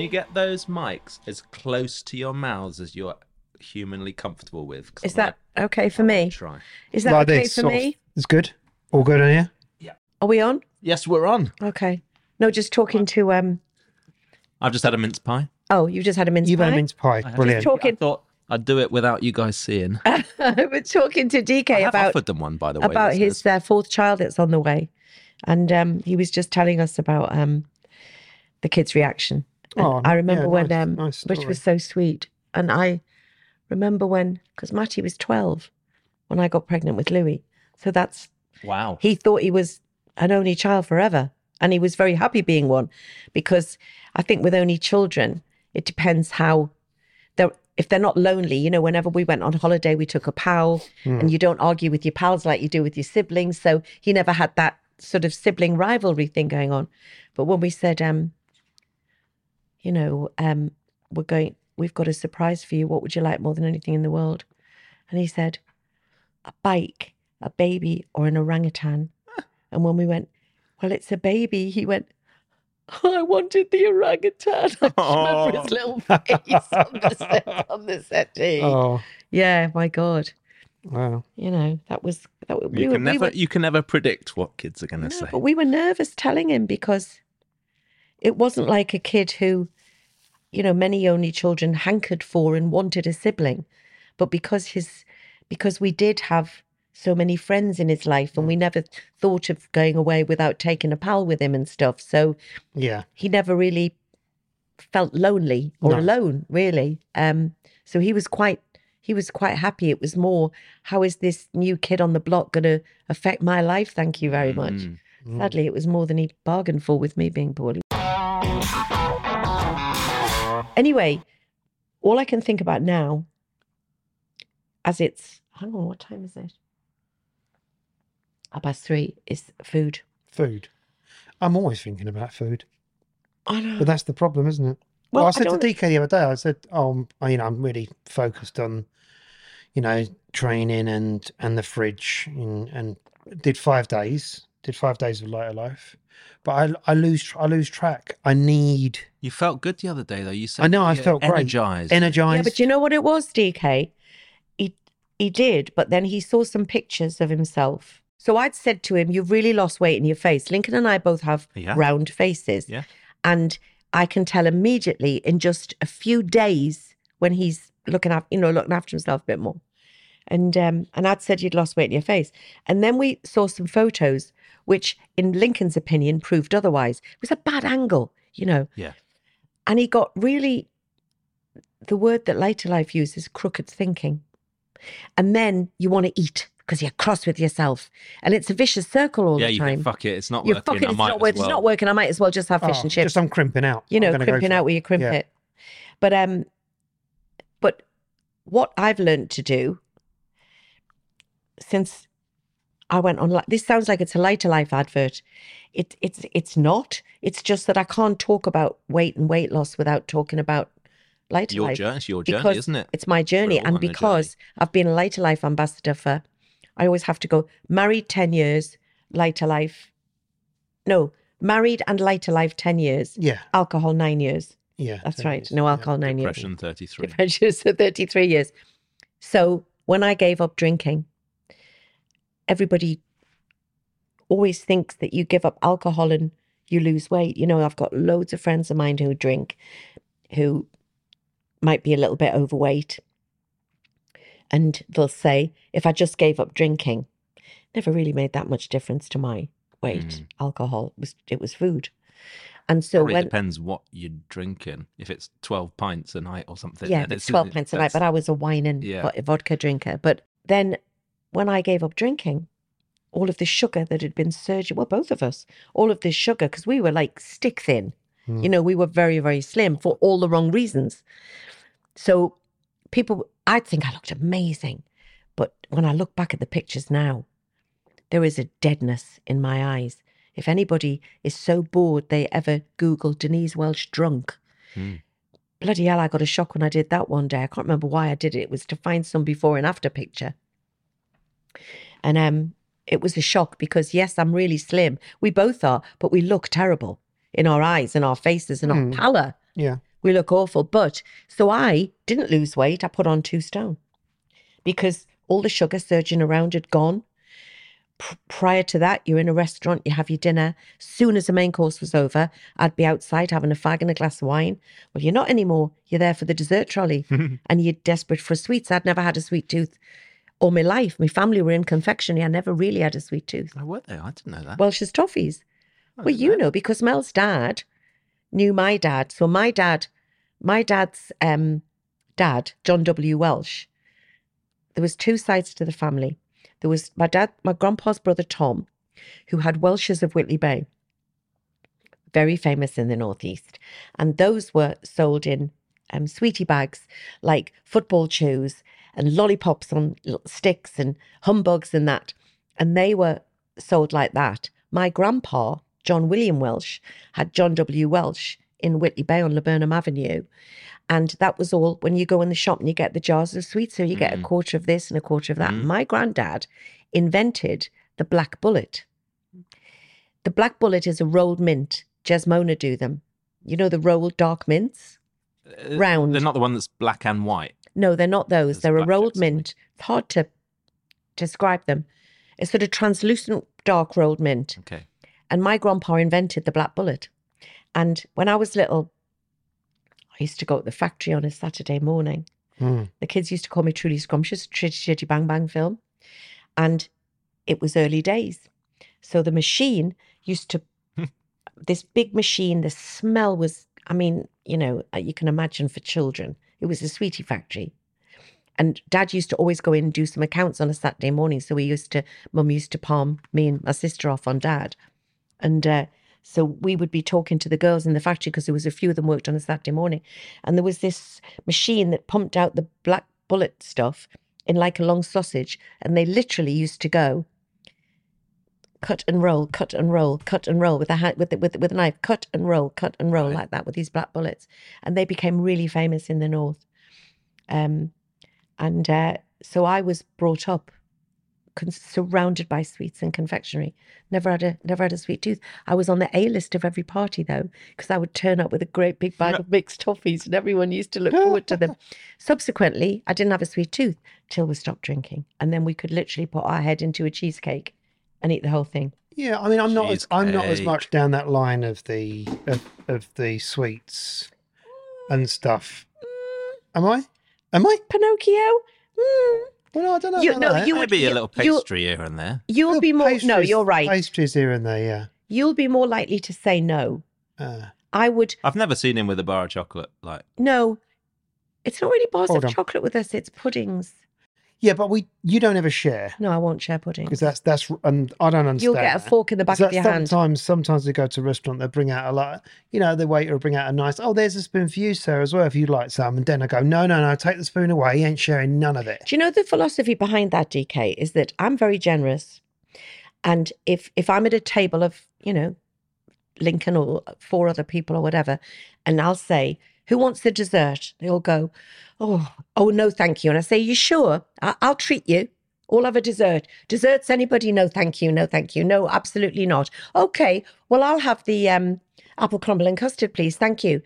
you get those mics as close to your mouths as you're humanly comfortable with? Is I'm that okay for me? Try. Is that like okay this, for sort of. me? It's good. All good on here. Yeah. Are we on? Yes, we're on. Okay. No, just talking to um. I've just had a mince pie. Oh, you just had a mince You've pie. had a mince pie. Brilliant. talking. I thought I'd do it without you guys seeing. We're talking to DK I have about offered them one, by the way. about his uh, fourth child that's on the way, and um, he was just telling us about um, the kid's reaction. And Oh, I remember yeah, when, nice- um, nice which was so sweet, and I remember when because Matty was twelve when I got pregnant with Louis, so that's Wow. he thought he was an only child forever. And he was very happy being one because i think with only children it depends how they're if they're not lonely you know whenever we went on holiday we took a pal and you don't argue with your pals like you do with your siblings. So he never had that sort of sibling rivalry thing going on. But when we said um you know um we're going we've got a surprise for you what would you like more than anything in the world and he said a bike a baby or an orangutan and when we went, well, it's a baby, he went, I wanted the orangutan. I remember his little face on the set, on the settee. Oh, Yeah, my God. wow. You know, that was, that we You were, can we never, were, you can never predict what kids are going to no, say. but we were nervous telling him because it wasn't like a kid who, you know, many only children hankered for and wanted a sibling. But because his, because we did have so many friends in his life and we never thought of going away without taking a pal with him and stuff. So Yeah. he never really felt lonely or No. alone really um so he was quite he was quite happy it was more how is this new kid on the block going to affect my life thank you very much Mm. sadly it was more than he bargained for with me being poorly anyway all i can think about now as it's hang on what time is it? Half past three is food. Food. I'm always thinking about food, i know. But that's the problem, isn't it? Well, Well, I I said to DK the other day, I said, "Oh, you know, I'm really focused on, you know, training and and the fridge, and, and did five days, did five days of lighter life, but I I lose I lose track. I need You felt good the other day, though. You said I know I you're felt great. energized. energized. Yeah, but you know what it was, DK? He he did, but then he saw some pictures of himself. So I'd said to him, You've really lost weight in your face. Lincoln and I both have Yeah. round faces. Yeah. And I can tell immediately in just a few days when he's looking after, you know, looking after himself a bit more. And um, and I'd said you'd lost weight in your face. And then we saw some photos, which in Lincoln's opinion proved otherwise. It was a bad angle, you know Yeah. and he got really the word that Lighter Life uses crooked thinking. And then you want to eat because you're cross with yourself. And it's a vicious circle all yeah, the you time. think, fuck it, it's not you're working. fucking, I it's might not, as working, well. it's not working. I might as well just have fish Oh, and chips. Just I'm crimping out. you I'm know, gonna go crimping out it. where you crimp Yeah. it. But um, but what I've learned to do since I went on, li- this sounds like it's a Lighter Life advert. It it's it's not. It's just that I can't talk about weight and weight loss without talking about later Your life. journey, it's your journey, because isn't it? It's my journey, and on a journey. because I've been a Lighter Life ambassador for, I always have to go married ten years, Lighter Life. No, married and Lighter Life ten years, Yeah, alcohol nine years. yeah. That's right. years, No yeah. alcohol nine years. Depression 33. Depression so thirty three years. So when I gave up drinking, everybody always thinks that you give up alcohol and you lose weight. You know, I've got loads of friends of mine who drink, who might be a little bit overweight. And they'll say, if I just gave up drinking, never really made that much difference to my weight. Mm. Alcohol was it was food. And so Probably when depends what you're drinking. If it's 12 pints a night or something. yeah, it's twelve pints a night, but I was a wine and Yeah. vodka drinker. But then when I gave up drinking, all of the sugar that had been surging, well, both of us, all of this sugar, because we were like stick thin. Mm. You know, we were very, very slim for all the wrong reasons. So people—I'd think I looked amazing. But when I look back at the pictures now, there is a deadness in my eyes. If anybody is so bored they ever Google Denise Welch drunk, Hmm. bloody hell, I got a shock when I did that one day. I can't remember why I did it. It was to find some before and after picture. And um, it was a shock because, yes, I'm really slim. We both are, but we look terrible in our eyes and our faces and our Hmm. pallor. Yeah. We look awful. But so I didn't lose weight. I put on two stone because all the sugar surging around had gone. P- prior to that, you're in a restaurant, you have your dinner. Soon as the main course was over, I'd be outside having a fag and a glass of wine. Well, you're not anymore. You're there for the dessert trolley and you're desperate for sweets. I'd never had a sweet tooth all my life. My family were in confectionery. I never really had a sweet tooth. Oh, were they? I didn't know that. Welch's toffees. Well, you know, because Mel's dad knew my dad. So my dad, my dad's um, dad, John W. Welch, there was two sides to the family. There was my dad, my grandpa's brother Tom, who had Welches of Whitley Bay, very famous in the northeast, and those were sold in um, sweetie bags like football shoes and lollipops on sticks and humbugs and that, and they were sold like that. My grandpa, John William Welch, had John W. Welch in Whitley Bay on Laburnum Avenue. And that was all when you go in the shop and you get the jars of sweets. So you get a Mm. quarter of this and a quarter of that. Mm. My granddad invented the black bullet. The black bullet is a rolled mint. Jesmona do them. You know the rolled dark mints? Uh, round. They're not the one that's black and white. No, they're not those. There's they're a rolled chips, aren't they? mint. It's hard to describe them. It's sort of translucent dark rolled mint. Okay. And my grandpa invented the black bullet. And when I was little, I used to go to the factory on a Saturday morning. Mm. The kids used to call me Truly Scrumptious, Chitty Chitty Bang Bang film. And it was early days. So the machine used to, this big machine, the smell was, I mean, you know, uh, you can imagine for children, it was a sweetie factory. And dad used to always go in and do some accounts on a Saturday morning. So we used to, mum used to palm me and my sister off on dad. And uh, so we would be talking to the girls in the factory because there was a few of them worked on a Saturday morning. And there was this machine that pumped out the black bullet stuff in like a long sausage. And they literally used to go cut and roll, cut and roll, cut and roll with a hand, with, with, with a knife, cut and roll, cut and roll Right. like that with these black bullets. And they became really famous in the North. Um, and uh, so I was brought up con- surrounded by sweets and confectionery. Never had a never had a sweet tooth. I was on the A list of every party though, because I would turn up with a great big bag of mixed toffees, and everyone used to look forward to them. Subsequently, I didn't have a sweet tooth till we stopped drinking, and then we could literally put our head into a cheesecake and eat the whole thing. Yeah, I mean, I'm not. As, I'm not as much down that line of the of, of the sweets and stuff. Am I? Am I? Pinocchio. Mm, Well, no, I don't know. You- about no, that. you would- Maybe a little you- pastry here and there. you'll Little be more. No, pastries- you're right. Pastries here and there, yeah. You'll be more likely to say no. Uh, I would I've never seen him with a bar of chocolate. Like, no. It's not really bars Hold of on. chocolate with us. It's puddings. Yeah, but we you don't ever share No, I won't share pudding. because that's that's and I don't understand. You'll get a that. fork in the back So of your hand. sometimes, sometimes they go to a restaurant, they bring out a lot. You know, the waiter will bring out a nice. Oh, there's a spoon for you, sir, as well, if you'd like some. And then I go, no, no, no, take the spoon away. He ain't sharing none of it. Do you know the philosophy behind that, DK? Is that I'm very generous, and if if I'm at a table of you know Lincoln or four other people or whatever, and I'll say, "Who wants the dessert?" They all go, "Oh, oh no, thank you." And I say, "You sure? I- I'll treat you." All have a dessert. Desserts, anybody? No, thank you. No, thank you. No, absolutely not. Okay, well, I'll have the um, apple crumble and custard, please. Thank you.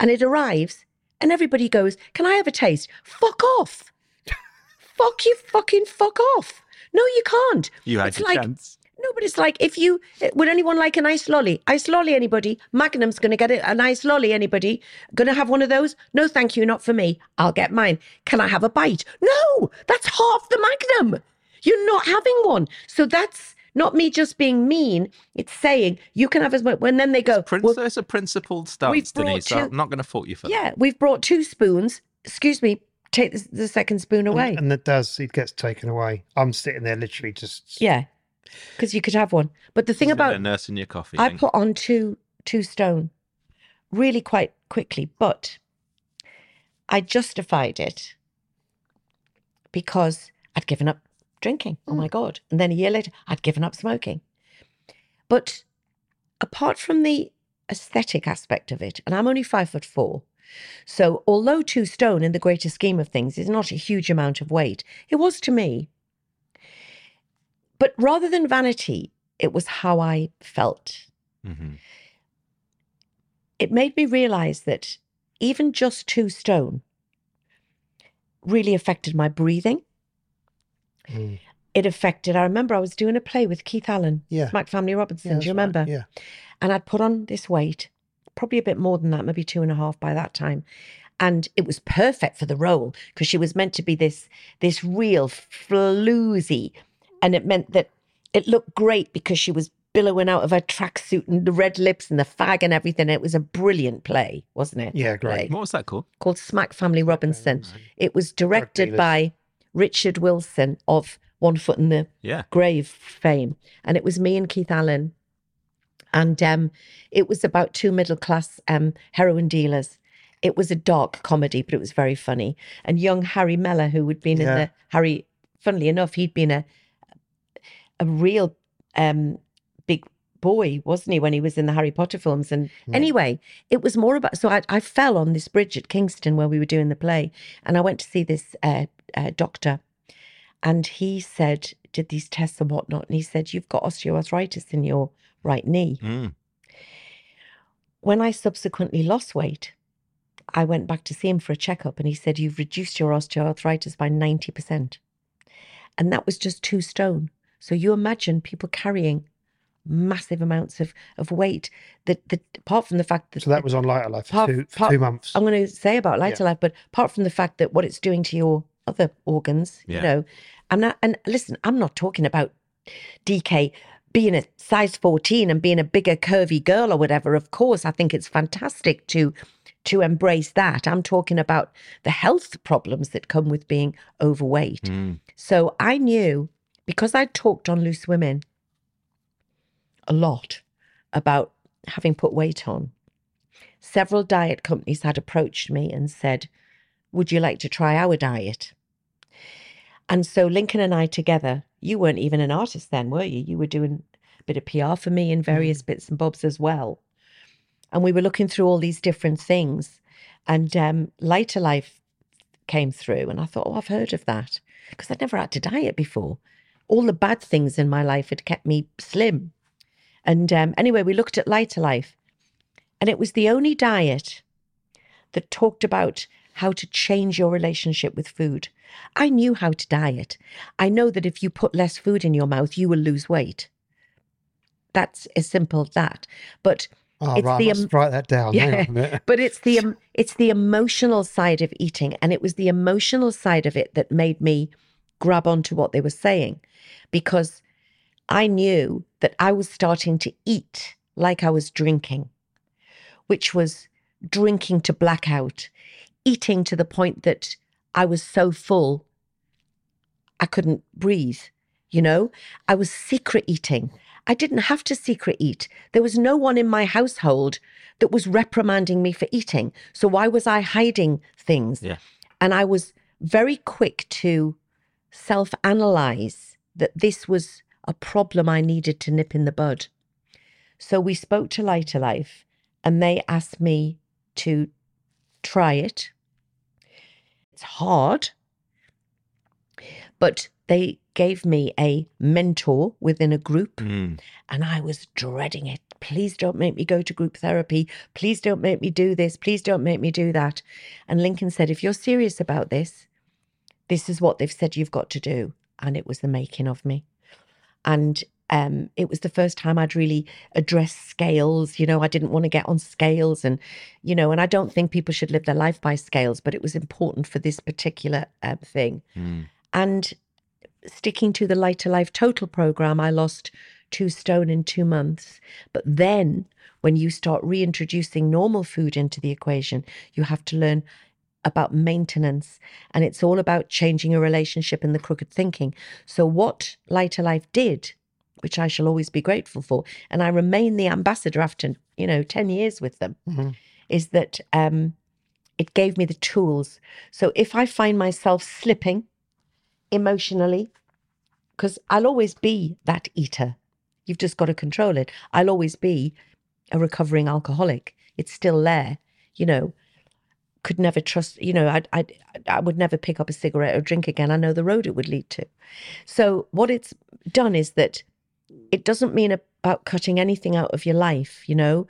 And it arrives, and everybody goes, Can I have a taste? Fuck off fuck you fucking fuck off. No, you can't. You had It's your like- chance. No, but it's like if you eh, would anyone like a nice lolly? Ice lolly, anybody? Magnum's gonna get a, a nice lolly, anybody? Gonna have one of those? No, thank you, not for me. I'll get mine. Can I have a bite? No, that's half the Magnum. You're not having one. So that's not me just being mean. It's saying you can have as much. When then they go, Prin- well, it's a principled we've stance, brought Denise. so I'm not going to fault you for that. yeah, we've brought two spoons. Excuse me, take the, the second spoon away. And, and that does, it gets taken away. I'm sitting there literally just. Yeah, because you could have one. But the thing Isn't about a nurse in your coffee. I thing? put on two two stone really quite quickly, but I justified it because I'd given up drinking. Oh my hmm. god! And then a year later, I'd given up smoking. But apart from the aesthetic aspect of it, and I'm only five foot four. So, although two stone in the greater scheme of things is not a huge amount of weight, it was to me. But rather than vanity, it was how I felt. Mhm. It made me realize that even just two stone really affected my breathing. Mm. It affected, I remember I was doing a play with Keith Allen, Yeah. Smack Family Robinson. Yeah, do you right, remember? Yeah. And I'd put on this weight, probably a bit more than that, maybe two and a half by that time. And it was perfect for the role because she was meant to be this this real floozy. And it meant that it looked great because she was billowing out of her tracksuit and the red lips and the fag and everything. It was a brilliant play, wasn't it? Yeah, great. Play What was that called? Called Smack Family Robinson. Robinson. It was directed by Richard Wilson of One Foot in the Yeah. grave fame and it was me and keith allen and um, it was about two middle class um, heroin dealers it was a dark comedy but it was very funny and young Harry Melling who had been in the harry funnily enough he'd been a a real um, big boy wasn't he when he was in the harry potter films and anyway it was more about so I, I fell on this bridge at kingston where we were doing the play and i went to see this uh, uh, doctor and he said, did these tests and whatnot. And he said, You've got osteoarthritis in your right knee. Mm. When I subsequently lost weight, I went back to see him for a checkup and he said, You've reduced your osteoarthritis by 90%. And that was just two stone. So you imagine people carrying massive amounts of, of weight that, that apart from the fact that So that was on Lighter Life for two, for part- two months. I'm going to say about lighter life, but apart from the fact that what it's doing to your other organs, Yeah. you know, I'm not. And listen, I'm not talking about DK being a size 14 and being a bigger curvy girl or whatever. Of course, I think it's fantastic to to embrace that. I'm talking about the health problems that come with being overweight. Mm. So I knew because I talked on Loose Women a lot about having put weight on. Several diet companies had approached me and said, Would you like to try our diet? And so Lincoln and I together, you weren't even an artist then, were you? You were doing a bit of PR for me and various bits and bobs as well. And we were looking through all these different things. And um, Lighter Life came through, and I thought, oh, I've heard of that because I'd never had to diet before. All the bad things in my life had kept me slim. And um, anyway, we looked at Lighter Life, and it was the only diet that talked about how to change your relationship with food. I knew how to diet. I know that if you put less food in your mouth, you will lose weight. That's as simple as that. But oh, it's right, the, um, write that down. Yeah. on a minute. but it's the em- it's the emotional side of eating and it was the emotional side of it that made me grab onto what they were saying because i knew that i was starting to eat like i was drinking which was drinking to blackout eating to the point that I was so full I couldn't breathe. You know, I was secret eating. I didn't have to secret eat. There was no one in my household that was reprimanding me for eating. So why was I hiding things? Yeah. And I was very quick to self analyze that this was a problem I needed to nip in the bud. So we spoke to Lighter Life and they asked me to try it. It's hard, but they gave me a mentor within a group Mm. and I was dreading it. Please don't make me go to group therapy. Please don't make me do this. Please don't make me do that. And Lincoln said, if you're serious about this, this is what they've said you've got to do. And it was the making of me. And um, it was the first time I'd really addressed scales. You know, I didn't want to get on scales, and you know, and I don't think people should live their life by scales, but it was important for this particular um, thing. Mm. And sticking to the Lighter Life Total program, I lost two stone in two months. But then when you start reintroducing normal food into the equation, you have to learn about maintenance. And it's all about changing a relationship and the crooked thinking. So, what Lighter Life did, which I shall always be grateful for, and I remain the ambassador after, you know, 10 years with them, Mhm. is that um, it gave me the tools. So, if I find myself slipping, emotionally because I'll always be that eater. You've just got to control it. I'll always be a recovering alcoholic. It's still there, you know. Could never trust, you know, I I I would never pick up a cigarette or drink again. I know the road it would lead to. So what it's done is that it doesn't mean about cutting anything out of your life, you know.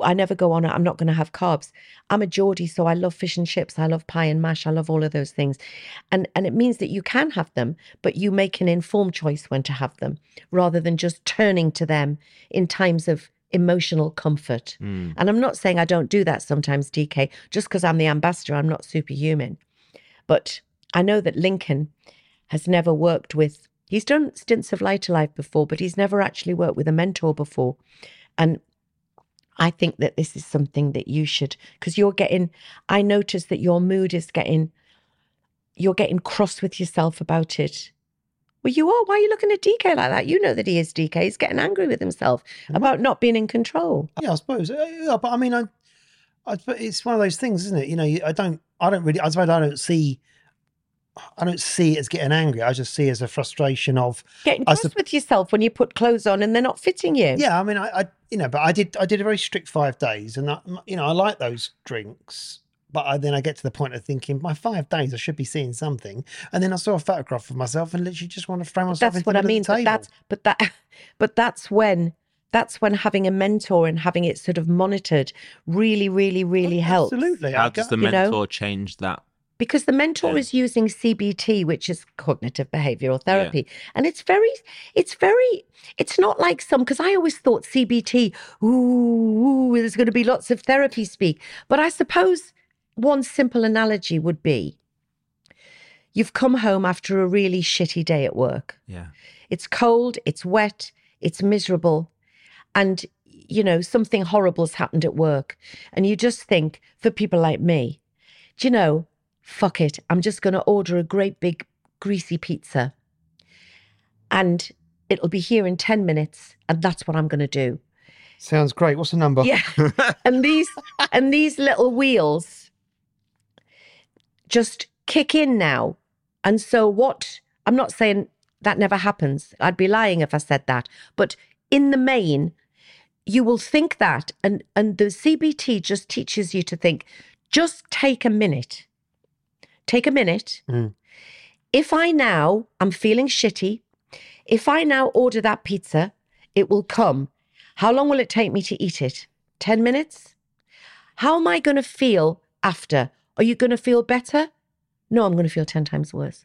I never go on, I'm not going to have carbs. I'm a Geordie, so I love fish and chips. I love pie and mash. I love all of those things. And and it means that you can have them, but you make an informed choice when to have them rather than just turning to them in times of emotional comfort. Mm. And I'm not saying I don't do that sometimes, DK, just because I'm the ambassador, I'm not superhuman. But I know that Lincoln has never worked with, he's done stints of Lighter Life before, but he's never actually worked with a mentor before. And I think that this is something that you should, because you're getting, I notice that your mood is getting, you're getting cross with yourself about it. Well, you are. Why are you looking at DK like that? You know that he is DK. He's getting angry with himself about not being in control. Yeah, I suppose. Uh, Yeah, but I mean, I, I, but it's one of those things, isn't it? You know, I don't, I don't really, I suppose I don't see, I don't see it as getting angry. I just see it as a frustration of, Getting cross sup- with yourself when you put clothes on and they're not fitting you. yeah. I mean, I, I, you know, but I did, I did a very strict five days, and I, you know, I like those drinks. But I, then I get to the point of thinking, my five days, I should be seeing something. And then I saw a photograph of myself and literally just want to throw myself that's into what I mean. But table. that's but that but that's when that's when having a mentor and having it sort of monitored really, really, really oh, helps. Absolutely. How does go- the you know? mentor change that? Because the mentor Yeah. is using CBT, which is cognitive behavioral therapy. And it's very, it's very, it's not like some, because I always thought CBT, ooh, ooh, there's going to be lots of therapy speak. But I suppose one simple analogy would be you've come home after a really shitty day at work. Yeah. It's cold, it's wet, it's miserable. And, you know, something horrible's happened at work. And you just think, for people like me, do you know, fuck it, I'm just going to order a great big greasy pizza. And it'll be here in 10 minutes. And that's what I'm going to do. Sounds great. What's the number? Yeah. and these and these little wheels just kick in now. And so what I'm not saying that never happens. I'd be lying if I said that. But in the main, you will think that and and the CBT just teaches you to think just take a minute. Take a minute. Mm. If I now I'm feeling shitty, if I now order that pizza, it will come. How long will it take me to eat it? 10 minutes? How am I going to feel after? Are you going to feel better? No, I'm going to feel 10 times worse.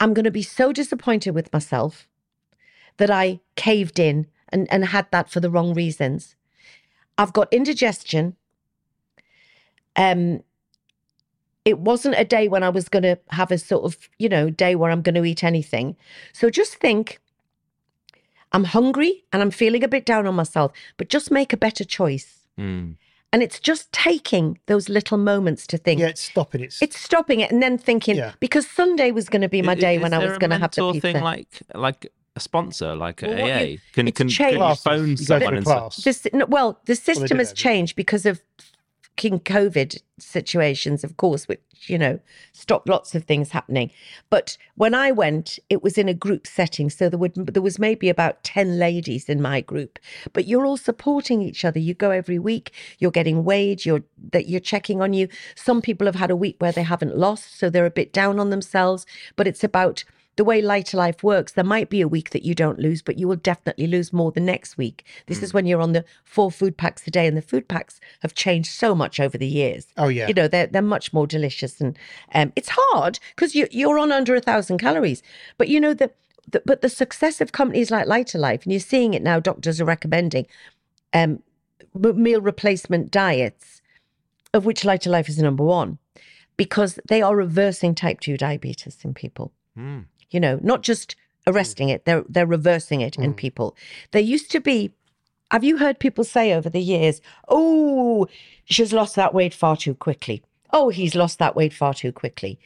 I'm going to be so disappointed with myself that I caved in and, and had that for the wrong reasons. I've got indigestion. Um, it wasn't a day when I was going to have a sort of, you know, day where I'm going to eat anything. So just think I'm hungry and I'm feeling a bit down on myself, but just make a better choice. Mm. And it's just taking those little moments to think. Yeah, it's stopping. It's, It's stopping it and then thinking Yeah. because Sunday was going to be my day is when I was going to have the mentor pizza. thing like like a sponsor, like a Well, what AA. you- can it's can, can changed. you Classes. phone You go to someone a and say, class. This, no, well, the do system has that, yeah. changed because of fucking COVID situations, of course, which, you know, stopped lots of things happening. But when I went, it was in a group setting. So there would there was maybe about 10 ladies in my group. But you're all supporting each other. You go every week, you're getting weighed, you're that you're checking on you. Some people have had a week where they haven't lost, so they're a bit down on themselves. But it's about the way Lighter Life works, there might be a week that you don't lose, but you will definitely lose more the next week. This is when you're on the four food packs a day, and the food packs have changed so much over the years. Oh, yeah. you know they're they're much more delicious, and um, it's hard because you you're on under a thousand calories. But you know the, the but the success of companies like Lighter Life, and you're seeing it now. Doctors are recommending um, meal replacement diets, of which Lighter Life is number one, because they are reversing type two diabetes in people Hmm. You know, not just arresting it, they're they're reversing it in people. There used to be have you heard people say over the years, oh, she's lost that weight far too quickly. Oh, he's lost that weight far too quickly.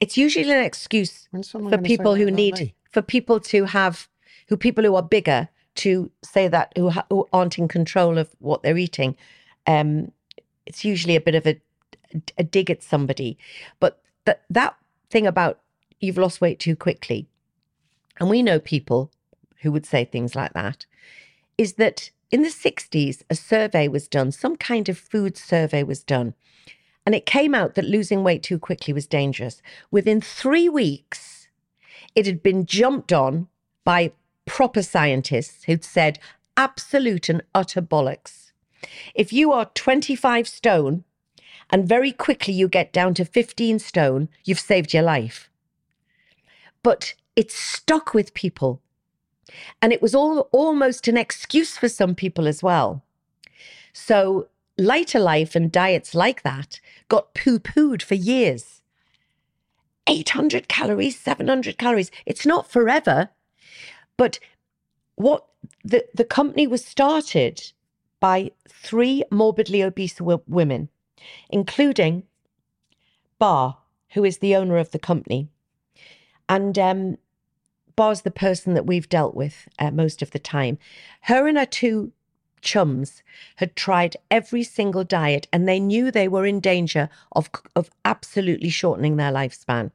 It's usually an excuse for people who need me? for people to have who people who are bigger to say that who, ha- who aren't in control of what they're eating. Um, it's usually a bit of a a dig at somebody, but that that thing about you've lost weight too quickly, and we know people who would say things like that, is that in the 60s, a survey was done, some kind of food survey was done, and it came out that losing weight too quickly was dangerous. Within three weeks, it had been jumped on by proper scientists who'd said absolute and utter bollocks. If you are 25 stone and very quickly you get down to 15 stone, you've saved your life. But it stuck with people. And it was all almost an excuse for some people as well. So lighter life and diets like that got poo-pooed for years. 800 calories, 700 calories. It's not forever. But what the, the company was started by three morbidly obese w- women, including Bar, who is the owner of the company. And um, Bar's the person that we've dealt with uh, most of the time. Her and her two chums had tried every single diet and they knew they were in danger of, of absolutely shortening their lifespan.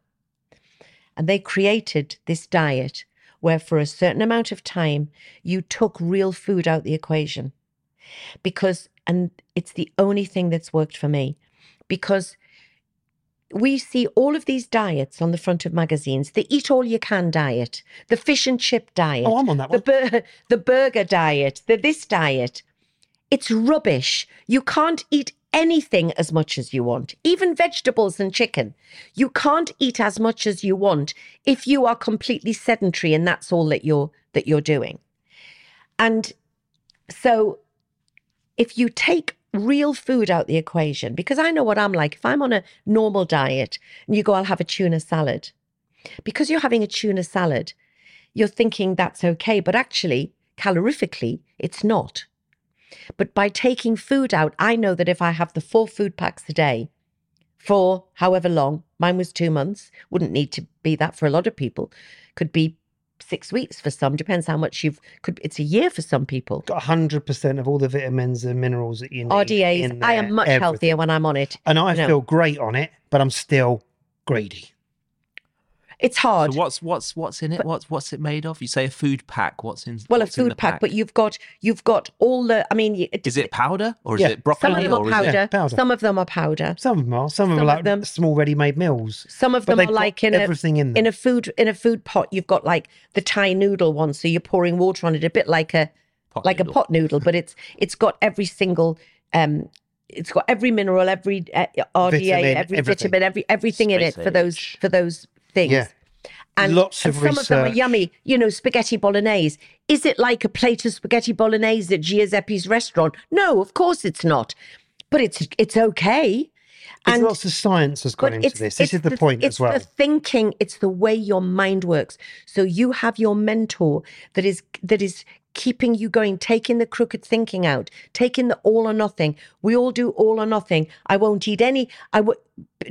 And they created this diet where, for a certain amount of time, you took real food out the equation. Because, and it's the only thing that's worked for me, because we see all of these diets on the front of magazines the eat all you can diet, the fish and chip diet, Oh, I'm on that the, one. bur- the burger diet, the this diet. It's rubbish. You can't eat anything as much as you want, even vegetables and chicken. You can't eat as much as you want if you are completely sedentary and that's all that you're that you're doing. And so if you take real food out the equation, because I know what I'm like, if I'm on a normal diet and you go, I'll have a tuna salad, because you're having a tuna salad, you're thinking that's okay, but actually, calorifically, it's not. But by taking food out, I know that if I have the four food packs a day for however long, mine was two months, wouldn't need to be that for a lot of people, could be six weeks for some, depends how much you've, could it's a year for some people. Got hundred percent of all the vitamins and minerals that you need. RDAs, in I am much everything. healthier when I'm on it. and I No. feel great on it, but I'm still greedy. It's hard. So what's what's what's in it? But- what's what's it made of? You say a food pack. What's in? well, a what's in the food pack, but you've got you've got all the. I mean, it, is it powder or is it broccoli some of them are or is powder, it? Yeah, powder. Some of them are powder. Some of them are. Some of them Some are like them- small ready-made meals. Some of But them are like in a everything in them. in a food in a food pot. You've got like the Thai noodle one, so you're pouring water on it, a bit like a Pot like noodle. a pot noodle, but it's it's got every single um. It's got every mineral, every uh, RDA, Vitamin, every everything. vitamin, every everything in it Space for those for those things. Yeah. And, Lots and of some of them are yummy. You know, spaghetti bolognese. Is it like a plate of spaghetti bolognese at Giuseppe's restaurant? No, of course it's not. But it's it's okay. There's lots of science has gone into this. This is the, point as well. It's the thinking, it's the way your mind works. So you have your mentor that is that is keeping you going, taking the crooked thinking out, taking the all or nothing. We all do all or nothing. I won't eat any. I would.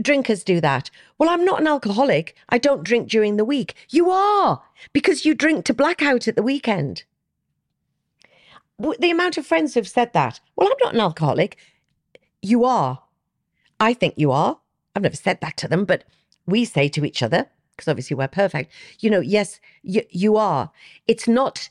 Drinkers do that. Well, I'm not an alcoholic. I don't drink during the week. You are because you drink to blackout at the weekend. The amount of friends who've said that. Well, I'm not an alcoholic. You are. I think you are. I've never said that to them, but we say to each other, because obviously we're perfect, you know, yes, you, you are. It's not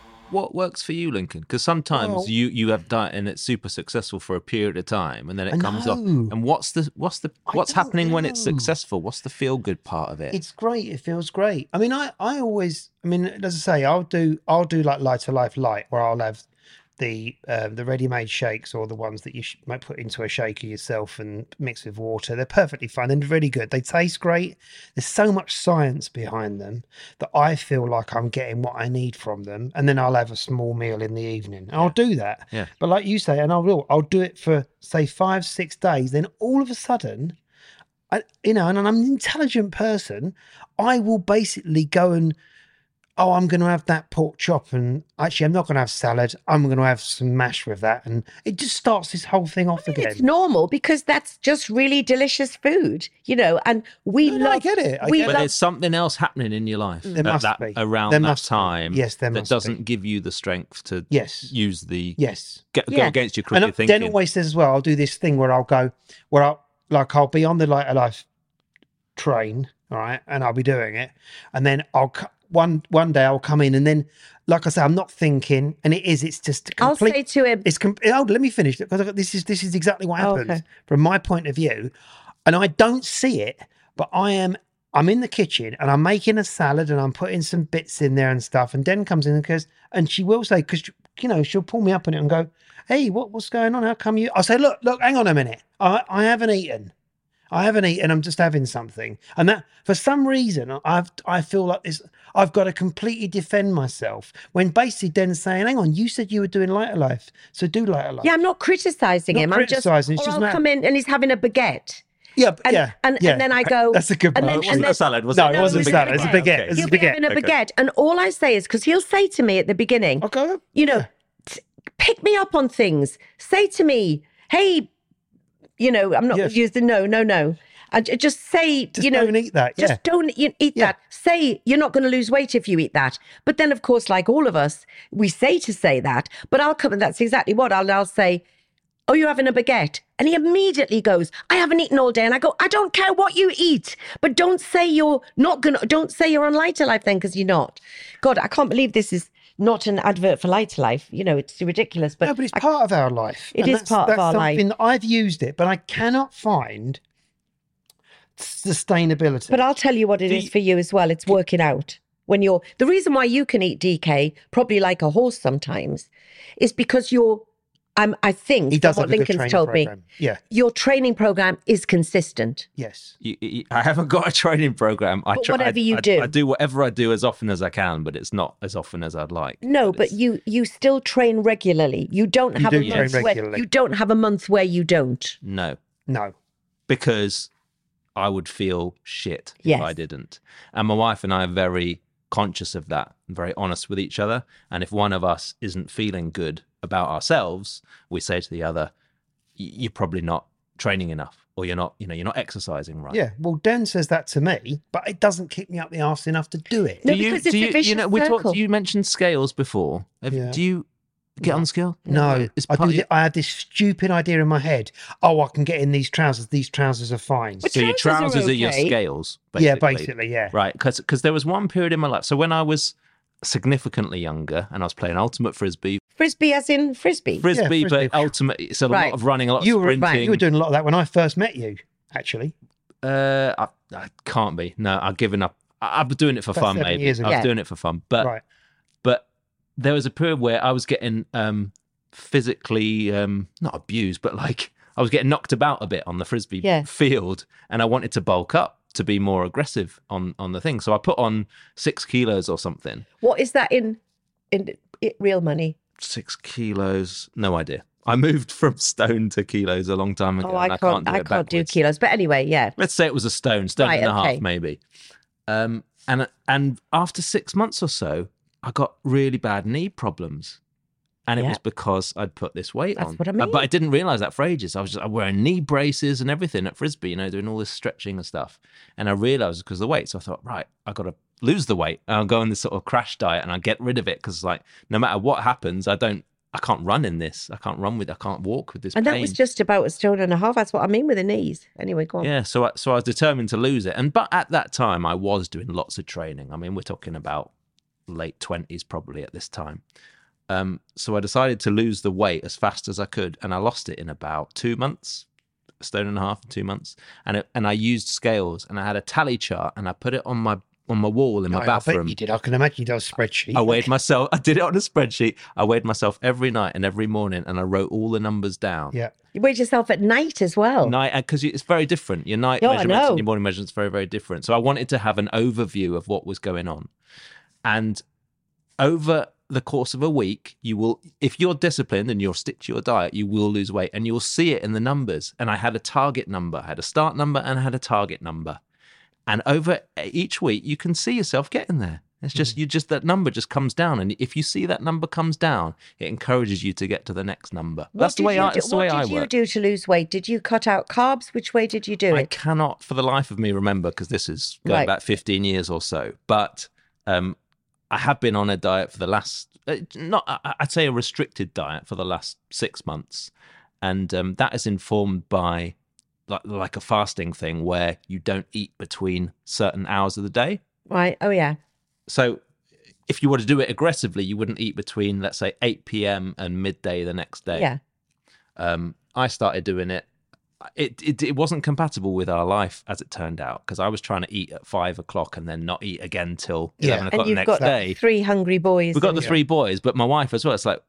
What works for you, Lincoln? Because sometimes Well- you you have diet and it's super successful for a period of time, and then it I comes off. And what's the what's the what's happening when it's successful? What's the feel good part of it? It's great. It feels great. I mean, I, I always, I mean, as I say, I'll do, I'll do like lighter life light, where I'll have the uh, the ready made shakes or the ones that you sh- might put into a shaker yourself and mix with water. They're perfectly fine and really good. They taste great. There's so much science behind them that I feel like I'm getting what I need from them. And then I'll have a small meal in the evening. And I'll do that. Yeah. But like you say, and I will, I'll do it for say five, six days. Then all of a sudden, I, you know, and I'm an intelligent person, I will basically go and, oh, I'm going to have that pork chop, and actually, I'm not going to have salad. I'm going to have some mash with that, and it just starts this whole thing off again. It's normal because that's just really delicious food, you know, and we No, no, love I get it. I we get but it. love there's something else happening in your life There must that, be. around There that must be. time. Yes, there that must be. doesn't give you the strength to Yes. use the Yes. go, go Yeah. against your And crooked Den thinking. always says as well, I'll do this thing where I'll go, where I'll, like, I'll be on the lighter life train, all right, and I'll be doing it. And then I'll, c- one one day I'll come in and then, like I say, I'm not thinking, and it is, it's just I'll say to him, It's com- oh, let me finish it because this is this is exactly what Oh, happens okay. from my point of view, and I don't see it, but I am. I'm in the kitchen and I'm making a salad and I'm putting some bits in there and stuff. And Den comes in and goes, and she will say, because you know she'll pull me up on it and go, "Hey, what what's going on? How come you?" I'll say, "Look, look, hang on a minute. I I haven't eaten. I haven't eaten. I'm just having something." And that for some reason I've I feel like this. I've got to completely defend myself when basically Den's saying, "Hang on, you said you were doing lighter life, so do lighter life." yeah, I'm not criticizing Not him. criticising, I'm it's just, just or I'll come in and he's having a baguette. Yeah, And- yeah, and- and then I go- That's a good and then- it wasn't and a salad, was no, it? it wasn't it was salad. a It's a baguette. baguette. It's He'll a be baguette. having a Okay. baguette, and all I say is because he'll say to me at the beginning, Okay. you know, t- pick me up on things. Say to me, hey, you know, I'm not Yes. using no, no, no. I j- just say, Just you know, don't eat that. just Yeah. don't eat Yeah. that. Say you're not going to lose weight if you eat that. But then, of course, like all of us, we say to say that. But I'll come and that's exactly what I'll, I'll say. Oh, you're having a baguette. And he immediately goes, I haven't eaten all day. And I go, I don't care what you eat, but don't say you're not going to, don't say you're on Lighter Life then, because you're not. God, I can't believe this is not an advert for Lighter Life. You know, it's ridiculous. But no, but it's I- part of our life. It and is part of our life. I've used it, but I cannot find sustainability. But I'll tell you what it is for you as well. It's working out. When you're the reason why you can eat DK, probably like a horse sometimes, is because you're. I'm. I think he does what Lincoln's told program. me. Yeah. Your training program is consistent. Yes. You- you- I haven't got a training program. I But try, whatever you I, do. I do whatever I do as often as I can, but it's not as often as I'd like. No, but it's- you you still train regularly. You don't You have do a train month where regularly. you don't have a month where you don't. no, No. because I would feel shit if I didn't. And my wife and I are very conscious of that, and very honest with each other. And if one of us isn't feeling good about ourselves, we say to the other, you're probably not training enough, or you're not, you know, you're not exercising right. Yeah, well, Dan says that to me, but it doesn't kick me up the arse enough to do it. No, do you, because it's do a you, you vicious know, we talked. circle. You mentioned scales before. Have, Yeah. Do you get on the scale? No, it's I, part do, of your- I had this stupid idea in my head. Oh, I can get in these trousers. These trousers are fine. But so your trousers are trousers are, your okay. scales. yeah, basically, yeah. Right, because there was one period in my life. So when I was significantly younger and I was playing ultimate frisbee, Frisbee as in frisbee. frisbee, frisbee. but ultimate. It's a Right. lot of running, a lot of You were right, you were doing a lot of that when I first met you. Actually, Uh, I, I can't be. No, I've given up. I, I've been doing it for About fun, maybe. years ago. I was Yeah. doing it for fun, but right? but there was a period where I was getting um physically um not abused, but like I was getting knocked about a bit on the frisbee Yeah. field, and I wanted to bulk up to be more aggressive on on the thing. So I put on six kilos or something. What is that in in i real money? Six kilos, no idea. I moved from stone to kilos a long time ago. Oh, I can't. I I can't do, can't, do kilos. But anyway, yeah. let's say it was a stone, stone Right, and a okay. half, maybe. Um, and and after six months or so, I got really bad knee problems, and it Yeah. was because I'd put this weight That's on. what I Uh, mean. But I didn't realize that for ages. I was just I wearing knee braces and everything at frisbee, you know, doing all this stretching and stuff. And I realized because of the weight, so I thought, right, I got to lose the weight. And I'll go on this sort of crash diet, and I get rid of it because, like, no matter what happens, I don't. I can't run in this. I can't run with. I can't walk with this. And that was just about a stone and a half. That's what I mean with the knees. Anyway, go on. Yeah, so I, so I was determined to lose it, and but at that time I was doing lots of training. I mean, we're talking about late twenties probably at this time. Um, so I decided to lose the weight as fast as I could, and I lost it in about two months, a stone and a half in two months. And it, and I used scales, and I had a tally chart, and I put it on my on my wall in my I- I bet bathroom. you did. I can imagine you did a spreadsheet. I weighed myself. I did it on a spreadsheet. I weighed myself every night and every morning, and I wrote all the numbers down Yeah. You weighed yourself at night as well. night uh, because it's very different. Your night Oh, measurements and your morning measurements are very very different. So I wanted to have an overview of what was going on, and over the course of a week, you will, if you're disciplined and you'll stick to your diet, you will lose weight, and you'll see it in the numbers. And I had a target number, I had a start number, and I had a target number, and over each week, you can see yourself getting there. It's just you just that number just comes down, and if you see that number comes down, it encourages you to get to the next number. What that's the way I. do- That's the what did you do to lose weight? Did you cut out carbs? Which way did you do I it? I cannot, for the life of me, remember because this is going Right. back 15 years or so. But um, I have been on a diet for the last, uh, not I- I'd say a restricted diet for the last six months, and um, that is informed by like like a fasting thing where you don't eat between certain hours of the day. Right. Oh yeah. So if you were to do it aggressively, you wouldn't eat between let's say 8 p.m. and midday the next day Yeah. um, I started doing it. It, it it wasn't compatible with our life as it turned out because I was trying to eat at five o'clock and then not eat again till Yeah. eleven And o'clock And the you've next got day. three hungry boys. We've got the and- three boys, but my wife as well. It's like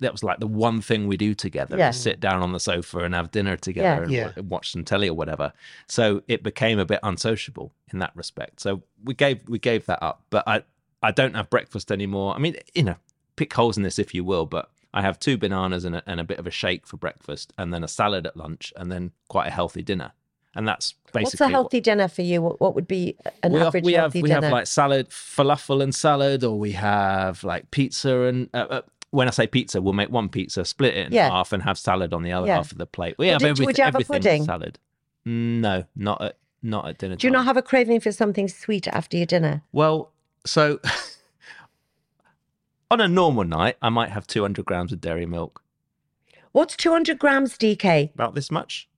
that was like the one thing we do together: Yeah. sit down on the sofa and have dinner together and Yeah. wa- watch some telly or whatever. So it became a bit unsociable in that respect. So we gave we gave that up. But I I don't have breakfast anymore. I mean, you know, pick holes in this if you will, but I have two bananas and a, and a bit of a shake for breakfast, and then a salad at lunch, and then quite a healthy dinner. And that's basically What's a what- healthy dinner for you? What, what would be an we have, average we have healthy we dinner? have like salad, falafel and salad, or we have like pizza and. Uh, uh, when I say pizza, we'll make one pizza, split it in Yeah. half, and have salad on the other Yeah. half of the plate. We Would have it- everything. would you have a everything pudding? salad. No, not at not at dinner. Do you time. not have a craving for something sweet after your dinner? Well, so on a normal night, I might have 200 grams of dairy milk, What's 200 grams, DK? about this much,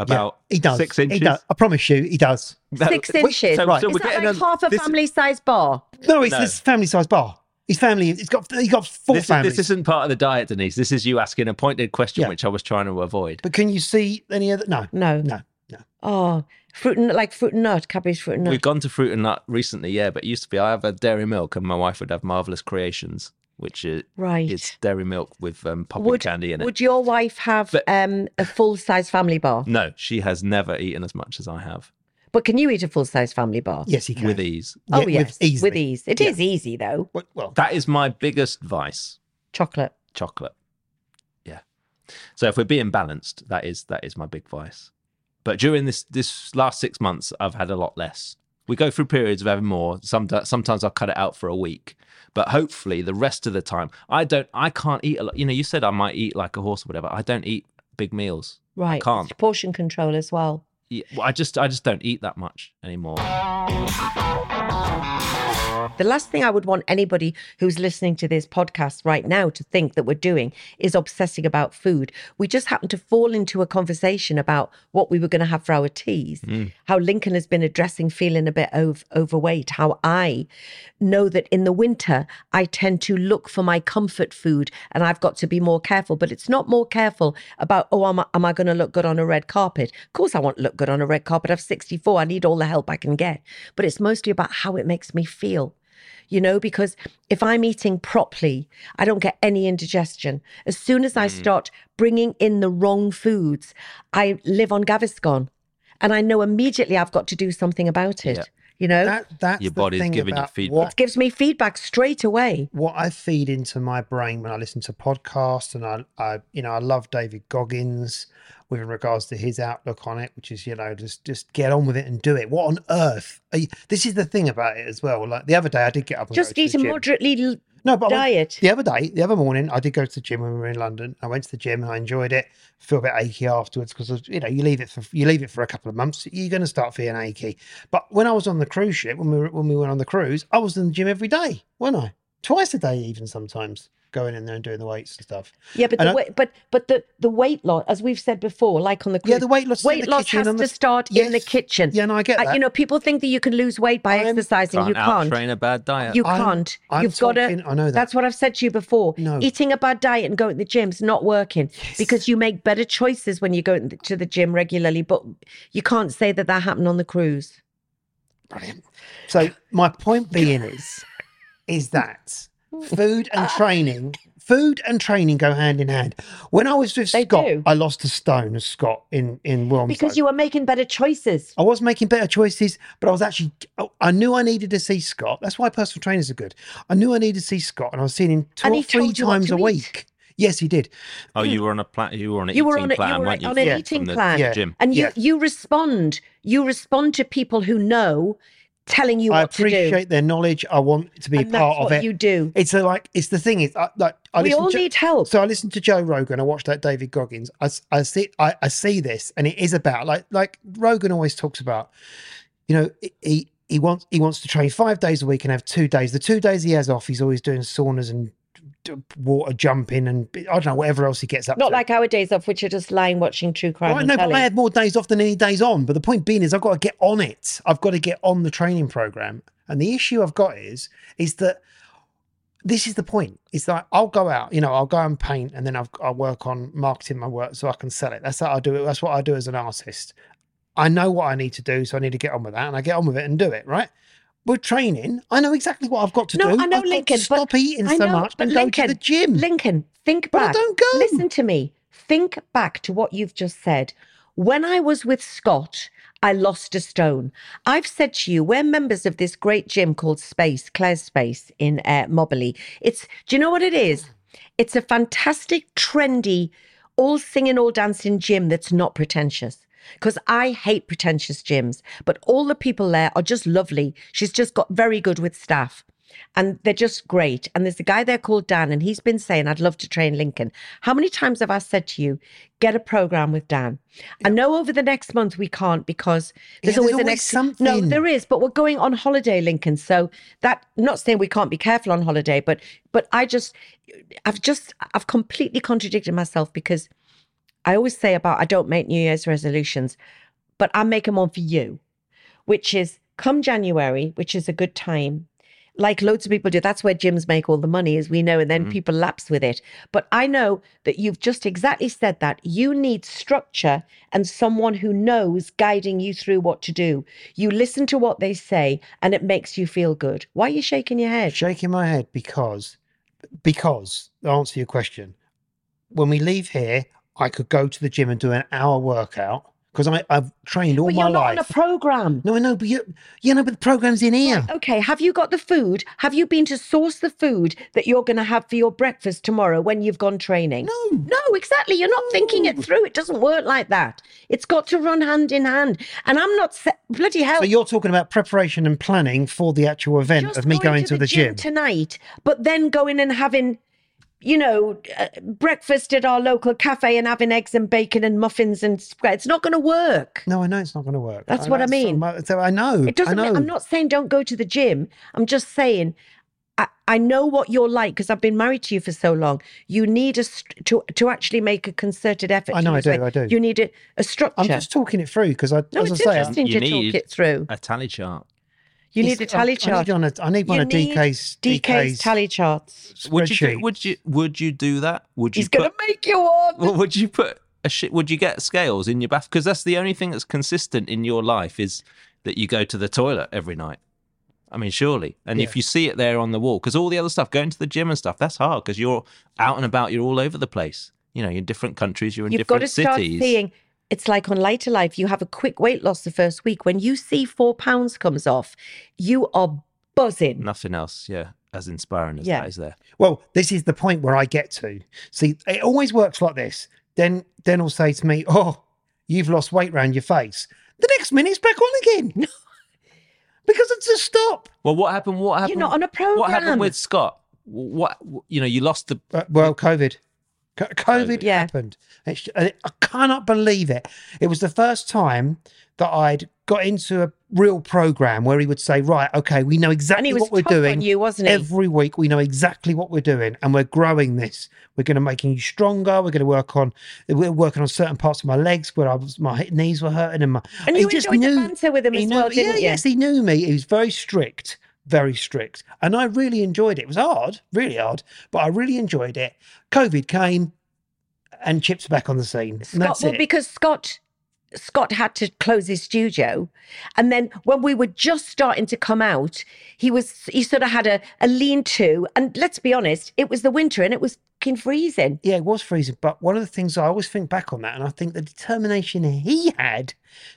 Yeah, about he does. six inches. He inches. does. I promise you, he does. That- Six Wait, inches. So, Right. so Is we're that getting like a, half a this- family size bar? No, it's No. this family size bar. His family. He's got. He's got four This, is, families. this isn't part of the diet, Denise. This is you asking a pointed question, Yeah. which I was trying to avoid. But can you see any other? No. No. No. No. Oh, fruit and like fruit and nut, Cadbury's fruit and nut. We've gone to fruit and nut recently, yeah, but it used to be I have a dairy milk and my wife would have marvelous creations, which is, right. is dairy milk with um, popping would, candy in it. would your wife have But- um, a full size family bar? No, she has never eaten as much as I have But can you eat a full size family bar? Yes, he can. with ease. Oh, Yeah, yes. easily. With ease. It is Yeah. easy, though. Well, well, That is my biggest vice. Chocolate. chocolate. Yeah. So if we're being balanced, that is that is my big vice. But during this this last six months, I've had a lot less. We go through periods of having more. Sometimes sometimes I'll cut it out for a week, but hopefully the rest of the time, I don't. I can't eat a lot. You know, you said I might eat like a horse or whatever. I don't eat big meals. Right. I can't. It's portion control as well. Yeah, well, I just I just don't eat that much anymore. The last thing I would want anybody who's listening to this podcast right now to think that we're doing is obsessing about food. We just happened to fall into a conversation about what we were going to have for our teas, hmm. how Lincoln has been addressing feeling a bit ov- overweight, how I know that in the winter I tend to look for my comfort food and I've got to be more careful. But it's not more careful about, oh, am I, am I going to look good on a red carpet? Of course, I want to look good on a red carpet. I'm 64. I need all the help I can get. But it's mostly about how it makes me feel you know, because if I'm eating properly, I don't get any indigestion. As soon as I mm. start bringing in the wrong foods, I live on Gaviscon and I know immediately I've got to do something about it. Yeah. You know, That, that's Your the body's thing giving you feedback. What, it gives me feedback straight away. what I feed into my brain when I listen to podcasts, and I, I, you know, I love David Goggins with regards to his outlook on it, which is, you know, just just get on with it and do it. What on earth? Are you, this is the thing about it as well. Like the other day, I did get up and Just go eat to a gym. moderately l- no, but I the other day, the other morning, I did go to the gym when we were in London. I went to the gym and I enjoyed it. Feel a bit achy afterwards because you know you leave it for you leave it for a couple of months, you're going to start feeling achy. But when I was on the cruise ship, when we were, when we went on the cruise, I was in the gym every day, wasn't I? Twice a day, even sometimes going in there and doing the weights and stuff. Yeah, but And the I- weight, but but the the weight loss, as we've said before, like on the cruise, Yeah, the weight loss is in weight the loss kitchen has the- to start in the kitchen. Yeah, no, I get Uh, that. you know, people think that you can lose weight by I'm- exercising. Can't you can't. train a bad diet. You I'm- can't. I'm You've got to. I know that. That's what I've said to you before. No. Eating a bad diet and going to the gym's not working because you make better choices when you go to the gym regularly. But you can't say that that happened on the cruise. Brilliant. So my point being is, is that food and uh, training, food and training go hand in hand. When I was with They Scott, do. I lost a stone as Scott in in Wilmslow. Because you were making better choices. I was making better choices, but I was actually, oh, I knew I needed to see Scott. That's why personal trainers are good. I knew I needed to see Scott, and I was seeing him two And or three told you what times a eat. week. Yes, he did. oh, you were on a plan. You were on an You eating were on a, plan, you were weren't you? on an Yeah. eating plan, Yeah. gym. and you Yeah. you respond. You respond to people who know, telling you I what to do. appreciate their knowledge. I want to be and part of what it. you do. It's a, like it's the thing is I, like I we all to- need help. So I listened to Joe Rogan. I watched that David Goggins. I, I see I, I see this, and it is about like like Rogan always talks about. You know, he he wants he wants to train five days a week and have two days. The two days he has off, he's always doing saunas and water jumping and I don't know whatever else he gets up Not to. like our days off, which are just lying watching true crime. Right, and no, but. I had more days off than any days on. But the point being is, I've got to get on it. I've got to get on the training program. And the issue I've got is, is that this is the point. It's like I'll go out, you know, I'll go and paint, and then I've, I'll work on marketing my work so I can sell it. That's how I do it. That's what I do as an artist. I know what I need to do, so I need to get on with that, and I get on with it and do it. Right. With training, I know exactly what I've got to No, do. I know, I've Lincoln. stop eating so know, much and go to the gym. Lincoln, think But I back. don't go. Listen to me. Think back to what you've just said. When I was with Scott, I lost a stone. I've said to you, we're members of this great gym called Space, Claire's Space in uh, Mobberley. It's, do you know what it is? It's a fantastic, trendy, all singing, all dancing gym that's not pretentious. Because I hate pretentious gyms, but all the people there are just lovely. She's just got very good with staff and they're just great. And there's a guy there called Dan, and he's been saying, I'd love to train Lincoln. How many times have I said to you, get a program with Dan? I know over the next month we can't because there's Yeah, always there's an always extra. No, something. there is, but we're going on holiday, Lincoln. So that, not saying we can't be careful on holiday, but but I just, I've just, I've completely contradicted myself because I always say about I don't make New Year's resolutions, but I make them one for you, which is come January, which is a good time. Like loads of people do. That's where gyms make all the money, as we know, and then mm-hmm. people lapse with it. But I know that you've just exactly said that. You need structure and someone who knows guiding you through what to do. You listen to what they say and it makes you feel good. Why are you shaking your head? shaking my head because because to answer your question when we leave here i could go to the gym and do an hour workout because i've trained all But my you're not life on a program. no i know but you, you know but the program's in here Okay, have you got the food? Have you been to source the food that you're going to have for your breakfast tomorrow when you've gone training? No. No, exactly. You're not thinking it through. It doesn't work like that. It's got to run hand in hand. And I'm not se- bloody hell. so you're talking about preparation and planning for the actual event just of me going, to, the, gym, tonight, but then going and having you know, uh, breakfast at our local cafe and having eggs and bacon and muffins and spread. It's not going to work. No, I know it's not going to work. That's what I so mean. mu- So I know. It doesn't. I mean- know. I'm not saying don't go to the gym. I'm just saying. I, I know what you're like because I've been married to you for so long. You need a st- to to actually make a concerted effort. I know, I do, weight. I do. You need a, a structure. I'm just talking it through because I, no, as it's I say, I- interesting You to need talk it through. A tally chart. You need a tally I chart. need, on a, I need one You of need DK's, DK's tally charts. Would you do, would you would you do that? Would you He's going to put, make you one. would you put a shit would you get scales in your bath because that's the only thing that's consistent in your life is that you go to the toilet every night. I mean, surely. And if you see it there on the wall, because all the other stuff, going to the gym and stuff, that's hard because you're out and about, you're all over the place. You know, you're in different countries, you're in You've got different to start cities. seeing. It's like on Lighter Life. You have a quick weight loss the first week. When you see four pounds comes off, you are buzzing. Nothing else, yeah, as inspiring as Yeah. that is there. Well, this is the point where I get to. See, it always works like this. Then, then will say to me, "Oh, you've lost weight round your face." The next minute, it's back on again. because it's a stop. Well, what happened? What happened? You're not on a program. What happened with Scott? What you know? You lost the Uh, well, COVID. Co- COVID Yeah. happened. It's, I cannot believe it. It was the first time that I'd got into a real program where he would say, "Right, okay, we know exactly what we're doing. you, wasn't he? Every week, we know exactly what we're doing, and we're growing this. We're going to making you stronger. We're going to work on. We're working on certain parts of my legs where I was, my knees were hurting, and my. And he you enjoyed the banter with him as knew- well, didn't yeah, you? Yes, he knew me. He was very strict, very strict, and I really enjoyed it. It was hard, really hard, but I really enjoyed it. COVID came, and Chip's back on the scene. Scott, well, it. because Scott Scott had to close his studio, and then when we were just starting to come out, he was he sort of had a, a lean to, and let's be honest, it was the winter and it was fucking freezing. yeah, it was freezing. But one of the things I always think back on that, and I think the determination he had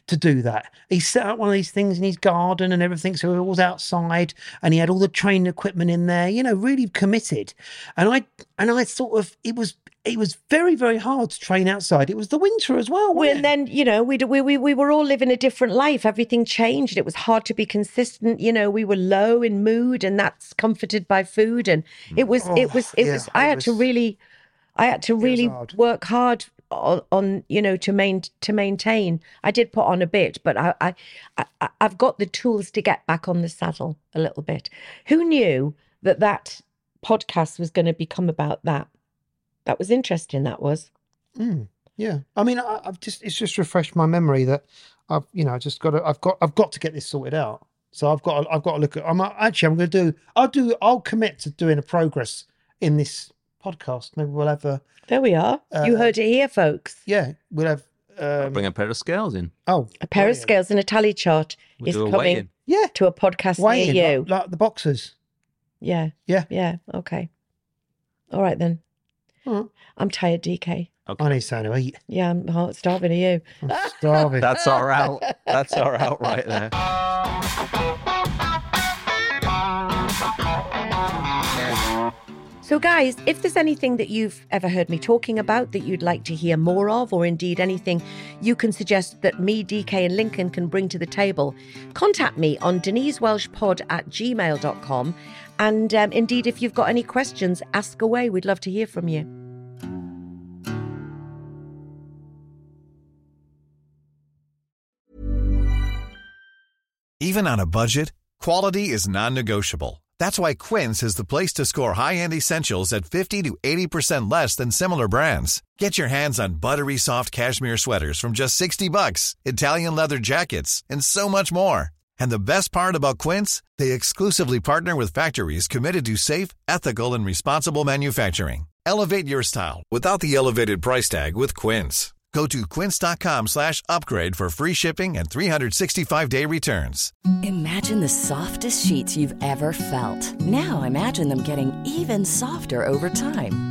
to do that. He set up one of these things in his garden and everything, so it was outside, and he had all the training equipment in there. You know, really committed. And I and I sort of it was it was very very hard to train outside. It was the winter as well. And it? then you know we we we we were all living a different life. Everything changed. It was hard to be consistent. You know, we were low in mood, and that's comforted by food. And mm. it was it Oh, was it yeah, was. I it had to really, I had to really hard. work hard on, on you know to main to maintain. I did put on a bit, but I, I I I've got the tools to get back on the saddle a little bit. Who knew that that podcast was going to become about that? That was interesting. That was. Mm, yeah, I mean, I, I've just it's just refreshed my memory that I've you know I just got to I've got I've got to get this sorted out. So I've got to, I've got to look at. I'm actually I'm going to do I'll do I'll commit to doing a progress in this podcast. Maybe we'll have a There we are. you Uh, heard it here, folks. yeah we'll have um, bring a pair of scales in. oh A pair of brilliant. scales and a tally chart We'll is coming weigh-in. yeah to a podcast weighing near you. like, like the boxers. yeah. Yeah. Yeah. Okay. All right then. All right. I'm tired, DK. Okay. I need something to eat. Yeah, I'm oh, heart starving. Are you? I'm starving. That's our out. That's our out right there. So, guys, if there's anything that you've ever heard me talking about that you'd like to hear more of, or indeed anything you can suggest that me, DK, and Lincoln can bring to the table, contact me on denisewelchpod at gmail.com. And um, indeed, if you've got any questions, ask away. We'd love to hear from you. Even on a budget, quality is non-negotiable. That's why Quince is the place to score high-end essentials at 50 to 80% less than similar brands. Get your hands on buttery soft cashmere sweaters from just 60 bucks, Italian leather jackets, and so much more. And the best part about Quince, they exclusively partner with factories committed to safe, ethical, and responsible manufacturing. Elevate your style without the elevated price tag with Quince. Go to quince.com slash upgrade for free shipping and 365-day returns. Imagine the softest sheets you've ever felt. Now imagine them getting even softer over time.